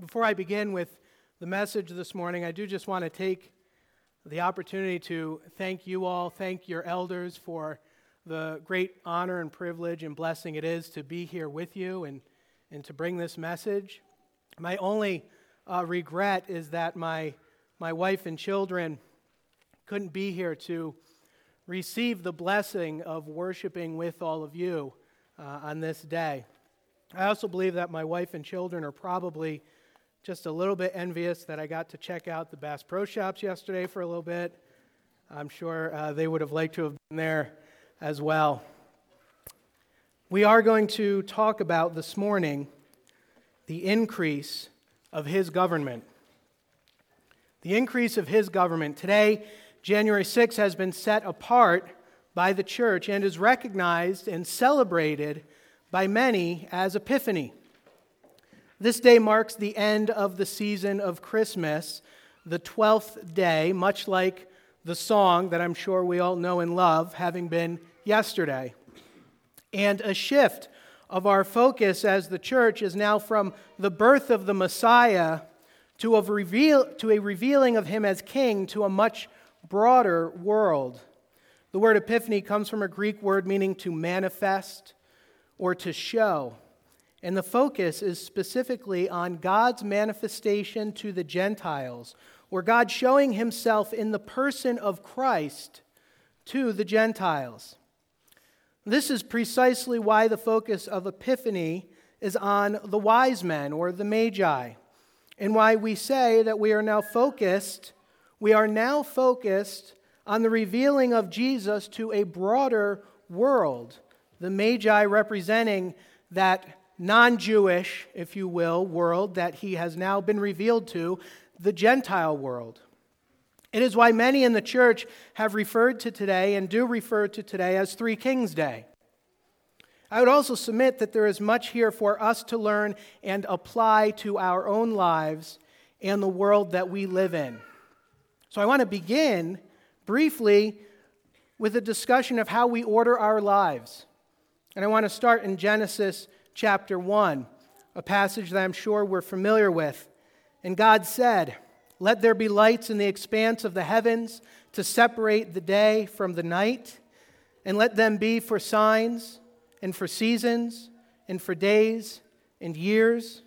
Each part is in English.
Before I begin with the message this morning, I do just want to take the opportunity to thank you all, thank your elders for the great honor and privilege and blessing it is to be here with you and, and to bring this message. My only uh, regret is that my, my wife and children couldn't be here to receive the blessing of worshiping with all of you uh, on this day. I also believe that my wife and children are probably just a little bit envious that I got to check out the Bass Pro Shops yesterday for a little bit. I'm sure uh, they would have liked to have been there as well. We are going to talk about this morning the increase of his government. The increase of his government. Today, January 6 has been set apart by the church and is recognized and celebrated by many as Epiphany. This day marks the end of the season of Christmas, the 12th day, much like the song that I'm sure we all know and love, having been yesterday. And a shift of our focus as the church is now from the birth of the Messiah to a, reveal, to a revealing of him as king to a much broader world. The word epiphany comes from a Greek word meaning to manifest or to show. And the focus is specifically on God's manifestation to the Gentiles, or God showing himself in the person of Christ to the Gentiles. This is precisely why the focus of Epiphany is on the wise men or the Magi, and why we say that we are now focused, we are now focused on the revealing of Jesus to a broader world. The Magi representing that non Jewish, if you will, world that he has now been revealed to, the Gentile world. It is why many in the church have referred to today and do refer to today as Three Kings Day. I would also submit that there is much here for us to learn and apply to our own lives and the world that we live in. So I want to begin briefly with a discussion of how we order our lives. And I want to start in Genesis chapter 1, a passage that I'm sure we're familiar with. And God said, Let there be lights in the expanse of the heavens to separate the day from the night, and let them be for signs, and for seasons, and for days, and years,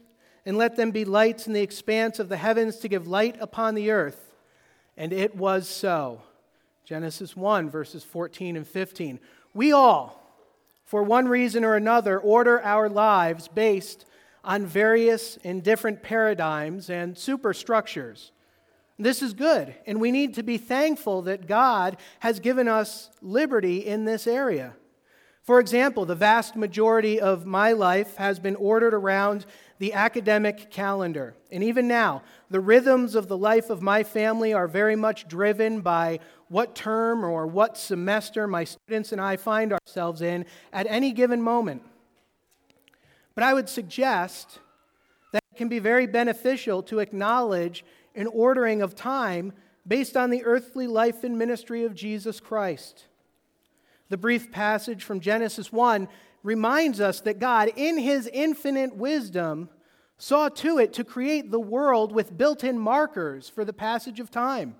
and let them be lights in the expanse of the heavens to give light upon the earth. And it was so. Genesis 1, verses 14 and 15. We all, for one reason or another, order our lives based on various and different paradigms and superstructures. This is good, and we need to be thankful that God has given us liberty in this area. For example, the vast majority of my life has been ordered around the academic calendar. And even now, the rhythms of the life of my family are very much driven by what term or what semester my students and I find ourselves in at any given moment. But I would suggest that it can be very beneficial to acknowledge an ordering of time based on the earthly life and ministry of Jesus Christ. The brief passage from Genesis 1 reminds us that God, in his infinite wisdom, saw to it to create the world with built in markers for the passage of time.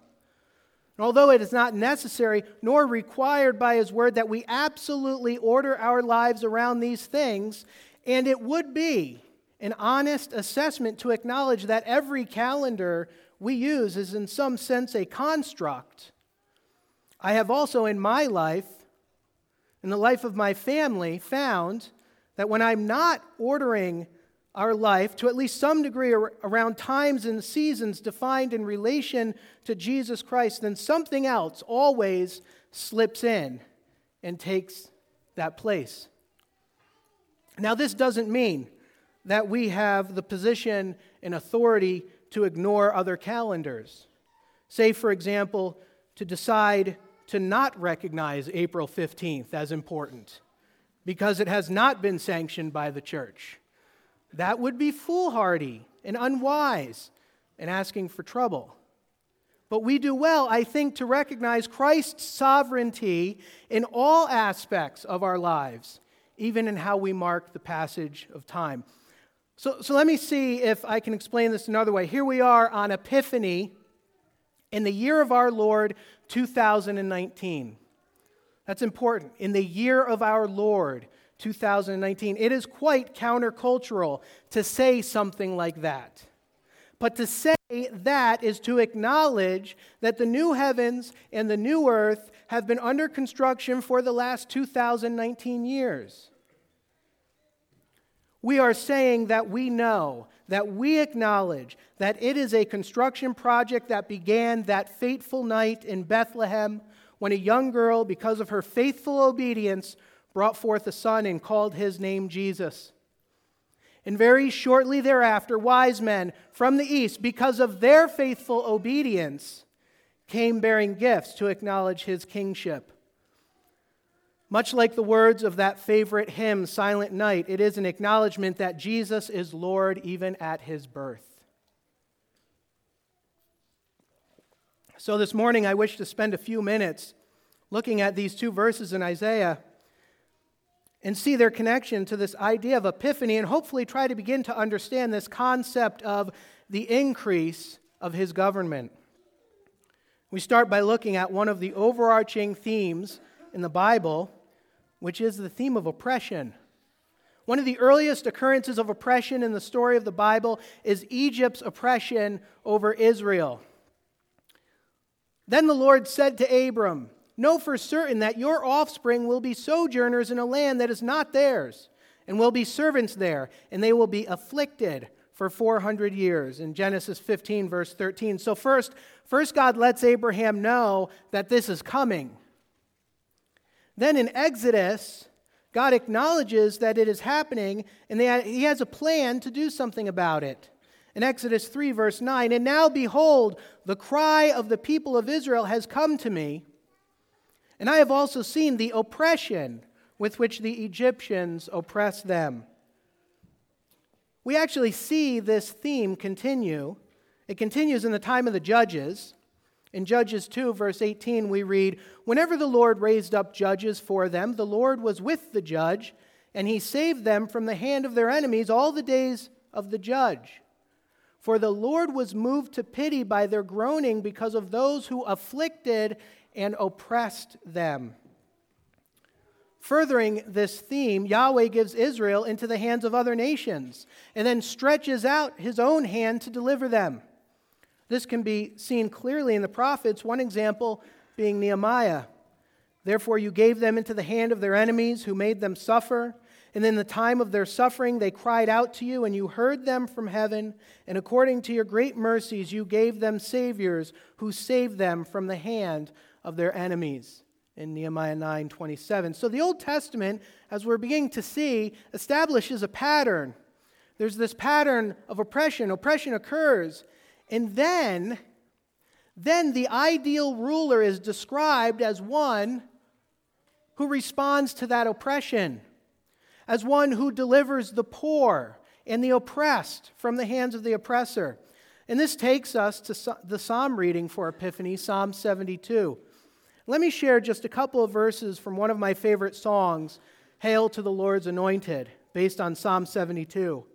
And although it is not necessary nor required by his word that we absolutely order our lives around these things, and it would be an honest assessment to acknowledge that every calendar we use is in some sense a construct. I have also in my life in the life of my family found that when I'm not ordering our life to at least some degree around times and seasons defined in relation to Jesus Christ, then something else always slips in and takes that place. Now, this doesn't mean that we have the position and authority to ignore other calendars. Say, for example, to decide to not recognize April 15th as important because it has not been sanctioned by the church. That would be foolhardy and unwise and asking for trouble. But we do well, I think, to recognize Christ's sovereignty in all aspects of our lives, even in how we mark the passage of time. So, so let me see if I can explain this another way. Here we are on Epiphany in the year of our Lord 2019. That's important. In the year of our Lord 2019. It is quite countercultural to say something like that. But to say that is to acknowledge that the new heavens and the new earth have been under construction for the last 2019 years. We are saying that we know, that we acknowledge that it is a construction project that began that fateful night in Bethlehem when a young girl, because of her faithful obedience, brought forth a son and called his name Jesus. And very shortly thereafter, wise men from the east, because of their faithful obedience, came bearing gifts to acknowledge his kingship. Much like the words of that favorite hymn, Silent Night, it is an acknowledgement that Jesus is Lord even at his birth. So this morning, I wish to spend a few minutes looking at these two verses in Isaiah and see their connection to this idea of epiphany and hopefully try to begin to understand this concept of the increase of his government. We start by looking at one of the overarching themes in the Bible, which is the theme of oppression. One of the earliest occurrences of oppression in the story of the Bible is Egypt's oppression over Israel. Then the Lord said to Abram, Know for certain that your offspring will be sojourners in a land that is not theirs, and will be servants there, and they will be afflicted for 400 years in Genesis 15 verse 13. So first, first God lets Abraham know that this is coming. Then in Exodus, God acknowledges that it is happening and he has a plan to do something about it. In Exodus 3 verse 9, and now behold, the cry of the people of Israel has come to me and I have also seen the oppression with which the Egyptians oppress them. We actually see this theme continue. It continues in the time of the judges. In Judges 2, verse 18, we read Whenever the Lord raised up judges for them, the Lord was with the judge, and he saved them from the hand of their enemies all the days of the judge. For the Lord was moved to pity by their groaning because of those who afflicted and oppressed them. Furthering this theme, Yahweh gives Israel into the hands of other nations and then stretches out his own hand to deliver them. This can be seen clearly in the prophets, one example being Nehemiah. Therefore, you gave them into the hand of their enemies who made them suffer. And in the time of their suffering, they cried out to you, and you heard them from heaven. And according to your great mercies, you gave them saviors who saved them from the hand of their enemies in Nehemiah 9 27. So the Old Testament, as we're beginning to see, establishes a pattern. There's this pattern of oppression. Oppression occurs. And then, then the ideal ruler is described as one who responds to that oppression, as one who delivers the poor and the oppressed from the hands of the oppressor. And this takes us to the psalm reading for Epiphany, Psalm 72. Let me share just a couple of verses from one of my favorite songs, Hail to the Lord's Anointed, based on Psalm 72.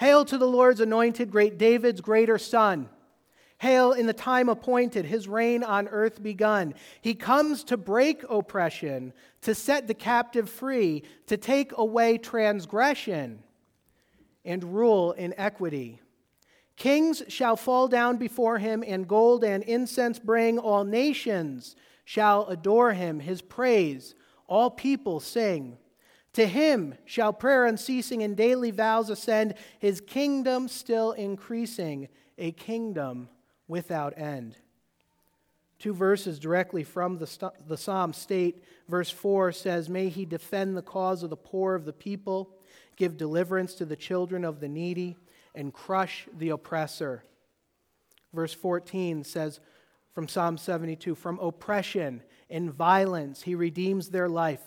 Hail to the Lord's anointed, great David's greater son. Hail in the time appointed, his reign on earth begun. He comes to break oppression, to set the captive free, to take away transgression, and rule in equity. Kings shall fall down before him, and gold and incense bring. All nations shall adore him, his praise all people sing. To him shall prayer unceasing and daily vows ascend, his kingdom still increasing, a kingdom without end. Two verses directly from the, the psalm state verse 4 says, May he defend the cause of the poor of the people, give deliverance to the children of the needy, and crush the oppressor. Verse 14 says, from Psalm 72 From oppression and violence he redeems their life,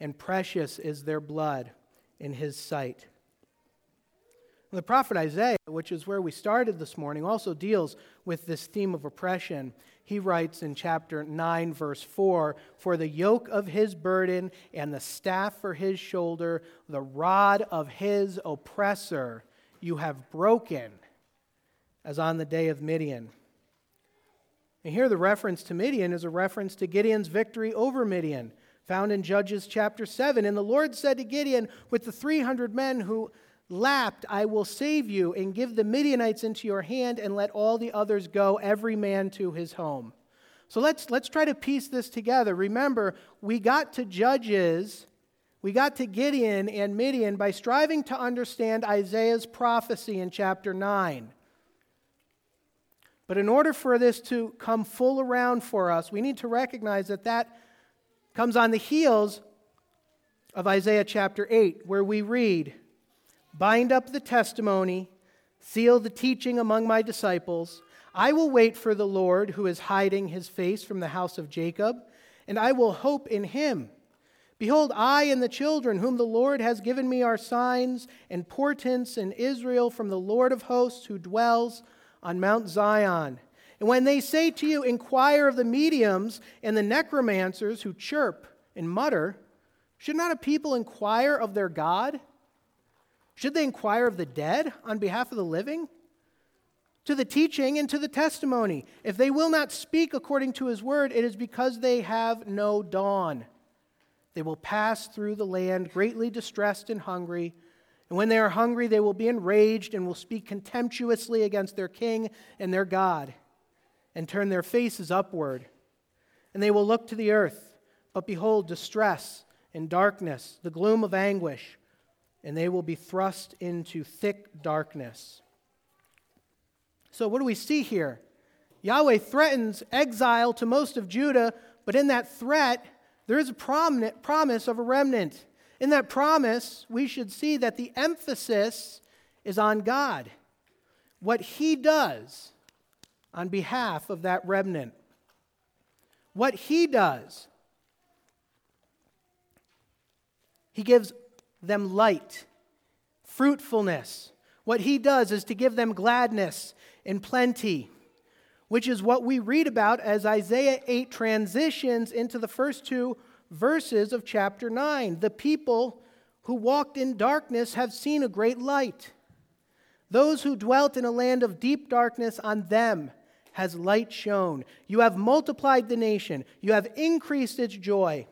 and precious is their blood in his sight. The prophet Isaiah, which is where we started this morning, also deals with this theme of oppression. He writes in chapter 9, verse 4 For the yoke of his burden and the staff for his shoulder, the rod of his oppressor, you have broken, as on the day of Midian. And here the reference to Midian is a reference to Gideon's victory over Midian, found in Judges chapter 7. And the Lord said to Gideon, With the 300 men who lapped, I will save you and give the Midianites into your hand and let all the others go, every man to his home. So let's, let's try to piece this together. Remember, we got to Judges, we got to Gideon and Midian by striving to understand Isaiah's prophecy in chapter 9. But in order for this to come full around for us, we need to recognize that that comes on the heels of Isaiah chapter 8, where we read, Bind up the testimony, seal the teaching among my disciples. I will wait for the Lord who is hiding his face from the house of Jacob, and I will hope in him. Behold, I and the children whom the Lord has given me are signs and portents in Israel from the Lord of hosts who dwells on Mount Zion. And when they say to you, Inquire of the mediums and the necromancers who chirp and mutter, should not a people inquire of their God? Should they inquire of the dead on behalf of the living? to the teaching and to the testimony. If they will not speak according to his word, it is because they have no dawn. They will pass through the land greatly distressed and hungry. And when they are hungry, they will be enraged and will speak contemptuously against their king and their God and turn their faces upward. And they will look to the earth, but behold, distress and darkness, the gloom of anguish, and they will be thrust into thick darkness. So, what do we see here? Yahweh threatens exile to most of Judah, but in that threat, there is a promise of a remnant. In that promise, we should see that the emphasis is on God, what He does on behalf of that remnant. What He does, He gives them light, fruitfulness. What He does is to give them gladness and plenty, which is what we read about as Isaiah 8 transitions into the first two verses of chapter 9. The people who walked in darkness have seen a great light. Those who dwelt in a land of deep darkness, on them has light shone. You have multiplied the nation, you have increased its joy.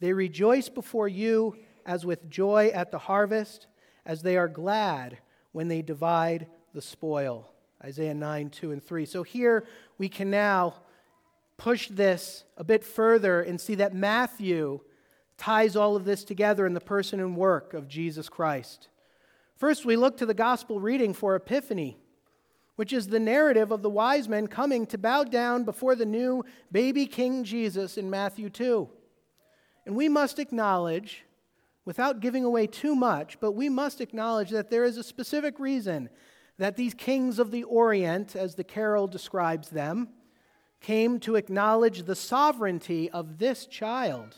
They rejoice before you as with joy at the harvest, as they are glad when they divide the spoil. Isaiah 9, 2 and 3. So here we can now push this a bit further and see that Matthew ties all of this together in the person and work of Jesus Christ. First, we look to the gospel reading for Epiphany, which is the narrative of the wise men coming to bow down before the new baby King Jesus in Matthew 2. And we must acknowledge, without giving away too much, but we must acknowledge that there is a specific reason that these kings of the Orient, as the carol describes them, came to acknowledge the sovereignty of this child.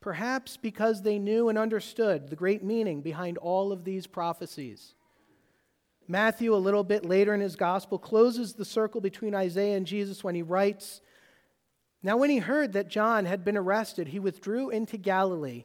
Perhaps because they knew and understood the great meaning behind all of these prophecies. Matthew, a little bit later in his gospel, closes the circle between Isaiah and Jesus when he writes Now, when he heard that John had been arrested, he withdrew into Galilee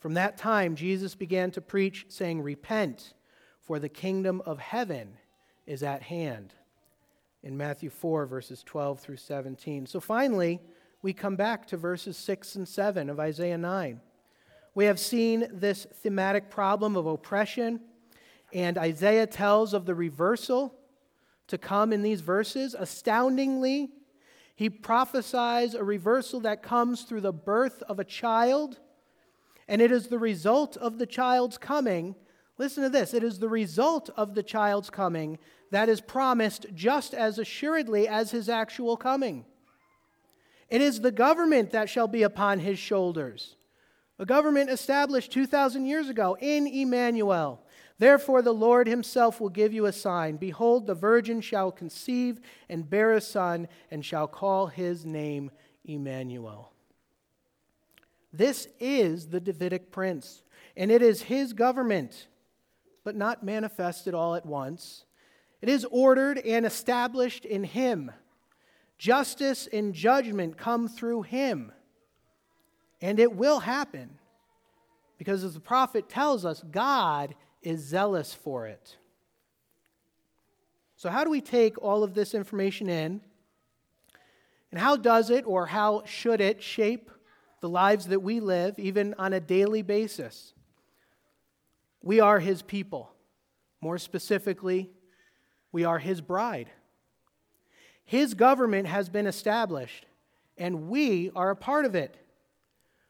From that time, Jesus began to preach, saying, Repent, for the kingdom of heaven is at hand. In Matthew 4, verses 12 through 17. So finally, we come back to verses 6 and 7 of Isaiah 9. We have seen this thematic problem of oppression, and Isaiah tells of the reversal to come in these verses. Astoundingly, he prophesies a reversal that comes through the birth of a child and it is the result of the child's coming. Listen to this it is the result of the child's coming that is promised just as assuredly as his actual coming. It is the government that shall be upon his shoulders. A government established 2,000 years ago in Emmanuel. Therefore, the Lord himself will give you a sign. Behold, the virgin shall conceive and bear a son, and shall call his name Emmanuel. This is the Davidic prince, and it is his government, but not manifested all at once. It is ordered and established in him. Justice and judgment come through him. And it will happen because, as the prophet tells us, God is zealous for it. So, how do we take all of this information in? And how does it or how should it shape the lives that we live, even on a daily basis? We are his people. More specifically, we are his bride. His government has been established, and we are a part of it.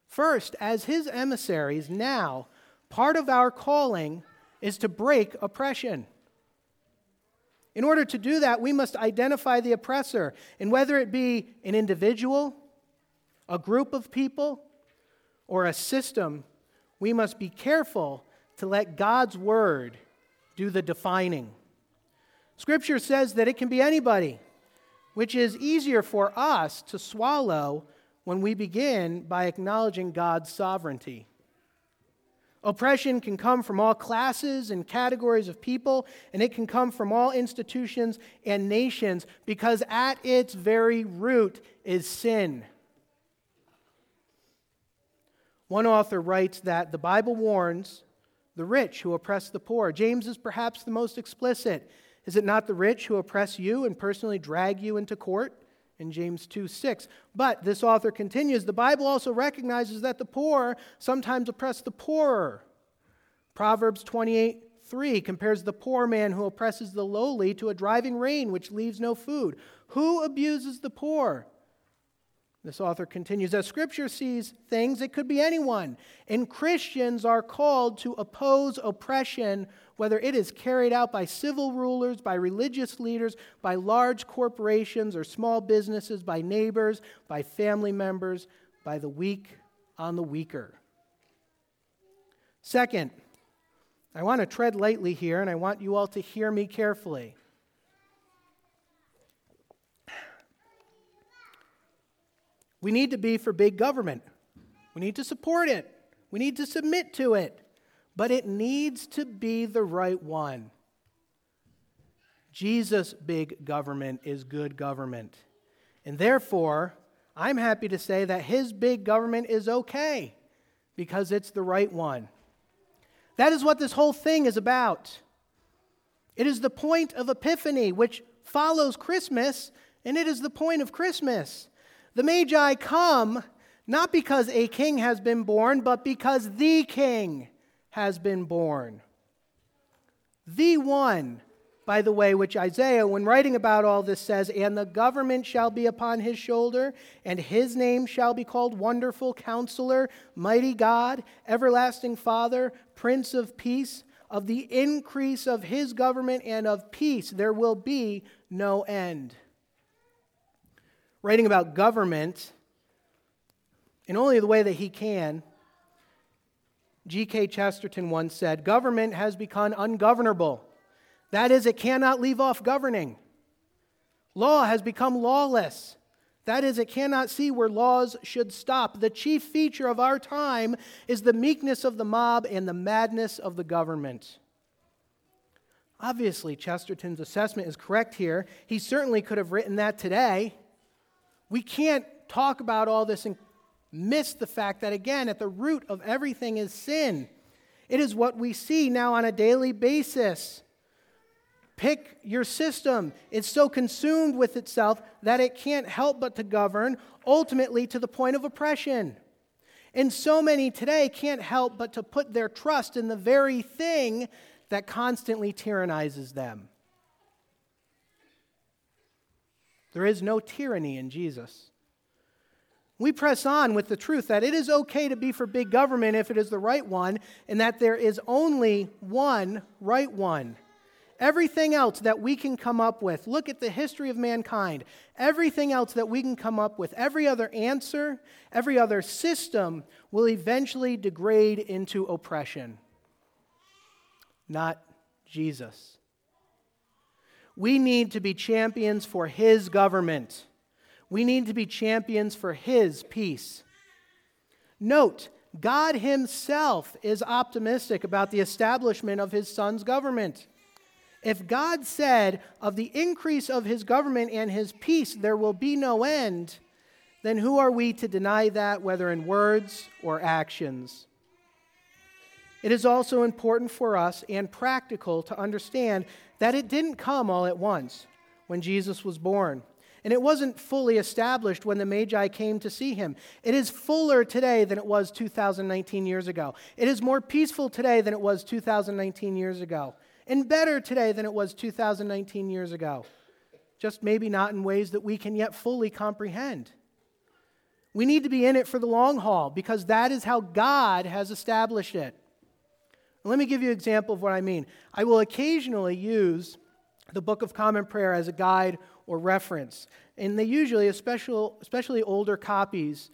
First, as his emissaries, now, part of our calling is to break oppression. In order to do that, we must identify the oppressor, and whether it be an individual, a group of people, or a system, we must be careful to let God's word do the defining. Scripture says that it can be anybody, which is easier for us to swallow when we begin by acknowledging God's sovereignty. Oppression can come from all classes and categories of people, and it can come from all institutions and nations because at its very root is sin. One author writes that the Bible warns the rich who oppress the poor. James is perhaps the most explicit. Is it not the rich who oppress you and personally drag you into court? in James 2 6. But this author continues the Bible also recognizes that the poor sometimes oppress the poorer. Proverbs 28 3 compares the poor man who oppresses the lowly to a driving rain which leaves no food. Who abuses the poor? This author continues as scripture sees things, it could be anyone. And Christians are called to oppose oppression whether it is carried out by civil rulers, by religious leaders, by large corporations or small businesses, by neighbors, by family members, by the weak on the weaker. Second, I want to tread lightly here, and I want you all to hear me carefully. We need to be for big government. We need to support it. We need to submit to it but it needs to be the right one. Jesus' big government is good government. And therefore, I'm happy to say that his big government is okay because it's the right one. That is what this whole thing is about. It is the point of Epiphany, which follows Christmas, and it is the point of Christmas. The Magi come not because a king has been born, but because the king has been born. The one, by the way, which Isaiah, when writing about all this, says, And the government shall be upon his shoulder, and his name shall be called Wonderful Counselor, Mighty God, Everlasting Father, Prince of Peace. Of the increase of his government and of peace, there will be no end. Writing about government in only the way that he can, G.K. Chesterton once said government has become ungovernable. That is, it cannot leave off governing. Law has become lawless. That is, it cannot see where laws should stop. The chief feature of our time is the meekness of the mob and the madness of the government. Obviously, Chesterton's assessment is correct here. He certainly could have written that today. We can't talk about all this and miss the fact that, again, at the root of everything is sin. It is what we see now on a daily basis. Pick your system. It's so consumed with itself that it can't help but to govern, ultimately to the point of oppression. And so many today can't help but to put their trust in the very thing that constantly tyrannizes them. There is no tyranny in Jesus we press on with the truth that it is okay to be for big government if it is the right one, and that there is only one right one. Everything else that we can come up with, look at the history of mankind. Everything else that we can come up with, every other answer, every other system will eventually degrade into oppression. not Jesus. We need to be champions for His government. We need to be champions for His peace. Note, God Himself is optimistic about the establishment of His Son's government. If God said, of the increase of His government and His peace, there will be no end, then who are we to deny that, whether in words or actions? It is also important for us and practical to understand that it didn't come all at once when Jesus was born. And it wasn't fully established when the Magi came to see him. It is fuller today than it was 2019 years ago. It is more peaceful today than it was 2019 years ago. And better today than it was 2019 years ago. Just maybe not in ways that we can yet fully comprehend. We need to be in it for the long haul because that is how God has established it. Let me give you an example of what I mean. I will occasionally use the Book of Common Prayer as a guide or reference. And they usually, especially, especially older copies,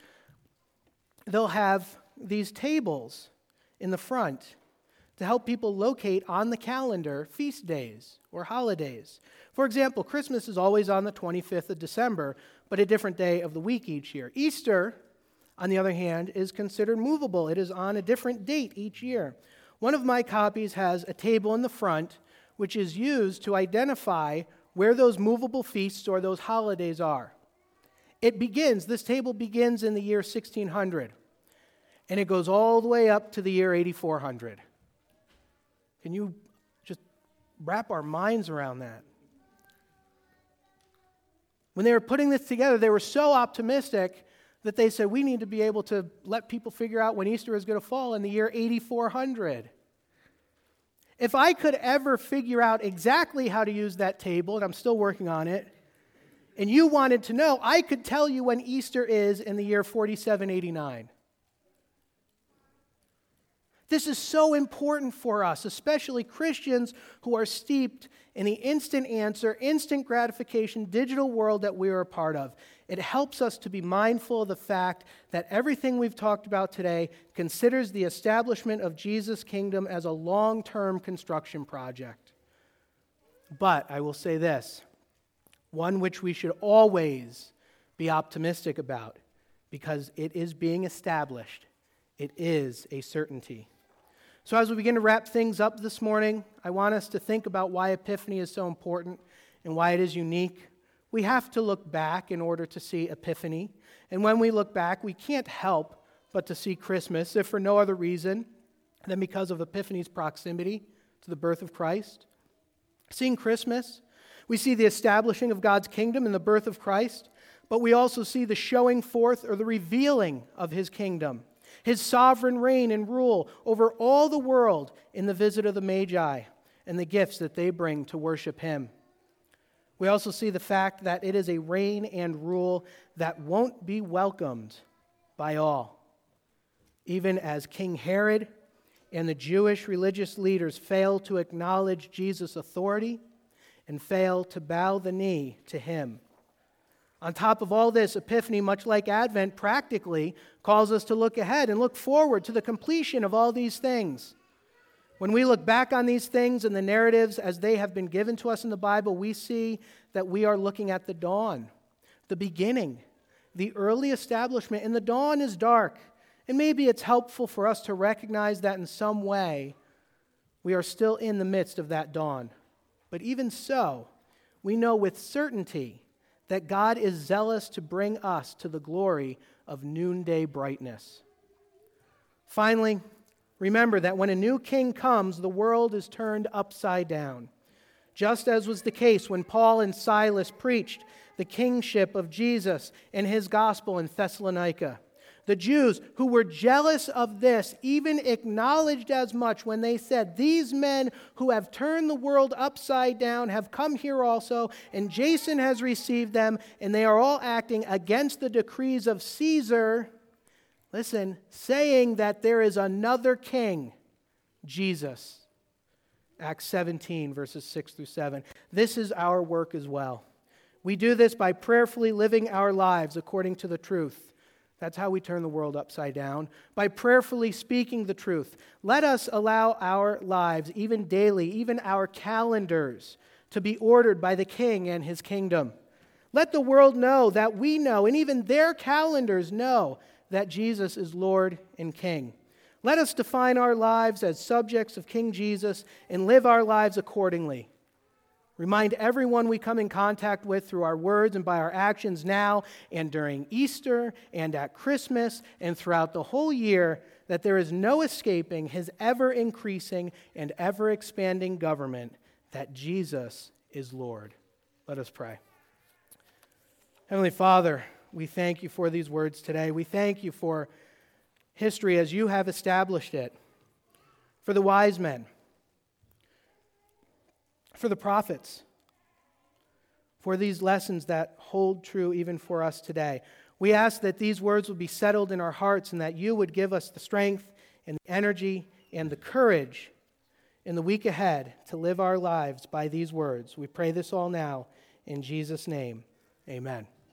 they'll have these tables in the front to help people locate on the calendar feast days or holidays. For example, Christmas is always on the 25th of December, but a different day of the week each year. Easter, on the other hand, is considered movable, it is on a different date each year. One of my copies has a table in the front which is used to identify where those movable feasts or those holidays are. It begins, this table begins in the year 1600, and it goes all the way up to the year 8400. Can you just wrap our minds around that? When they were putting this together, they were so optimistic that they said, we need to be able to let people figure out when Easter is going to fall in the year 8400. If I could ever figure out exactly how to use that table, and I'm still working on it, and you wanted to know, I could tell you when Easter is in the year 4789. This is so important for us, especially Christians who are steeped in the instant answer, instant gratification digital world that we are a part of. It helps us to be mindful of the fact that everything we've talked about today considers the establishment of Jesus' kingdom as a long term construction project. But I will say this one which we should always be optimistic about because it is being established, it is a certainty. So, as we begin to wrap things up this morning, I want us to think about why Epiphany is so important and why it is unique. We have to look back in order to see Epiphany. And when we look back, we can't help but to see Christmas, if for no other reason than because of Epiphany's proximity to the birth of Christ. Seeing Christmas, we see the establishing of God's kingdom in the birth of Christ, but we also see the showing forth or the revealing of his kingdom his sovereign reign and rule over all the world in the visit of the Magi and the gifts that they bring to worship him. We also see the fact that it is a reign and rule that won't be welcomed by all. Even as King Herod and the Jewish religious leaders fail to acknowledge Jesus' authority and fail to bow the knee to him. On top of all this, Epiphany, much like Advent, practically calls us to look ahead and look forward to the completion of all these things. When we look back on these things and the narratives as they have been given to us in the Bible, we see that we are looking at the dawn, the beginning, the early establishment. And the dawn is dark. And maybe it's helpful for us to recognize that in some way we are still in the midst of that dawn. But even so, we know with certainty that God is zealous to bring us to the glory of noonday brightness. Finally, remember that when a new king comes, the world is turned upside down, just as was the case when Paul and Silas preached the kingship of Jesus and his gospel in Thessalonica. The Jews who were jealous of this even acknowledged as much when they said, These men who have turned the world upside down have come here also, and Jason has received them, and they are all acting against the decrees of Caesar. Listen, saying that there is another king, Jesus. Acts 17, verses 6 through 7. This is our work as well. We do this by prayerfully living our lives according to the truth That's how we turn the world upside down, by prayerfully speaking the truth. Let us allow our lives, even daily, even our calendars, to be ordered by the King and his kingdom. Let the world know that we know, and even their calendars know, that Jesus is Lord and King. Let us define our lives as subjects of King Jesus and live our lives accordingly. Remind everyone we come in contact with through our words and by our actions now and during Easter and at Christmas and throughout the whole year that there is no escaping his ever increasing and ever expanding government, that Jesus is Lord. Let us pray. Heavenly Father, we thank you for these words today. We thank you for history as you have established it, for the wise men for the prophets, for these lessons that hold true even for us today. We ask that these words would be settled in our hearts and that you would give us the strength and the energy and the courage in the week ahead to live our lives by these words. We pray this all now in Jesus' name. Amen.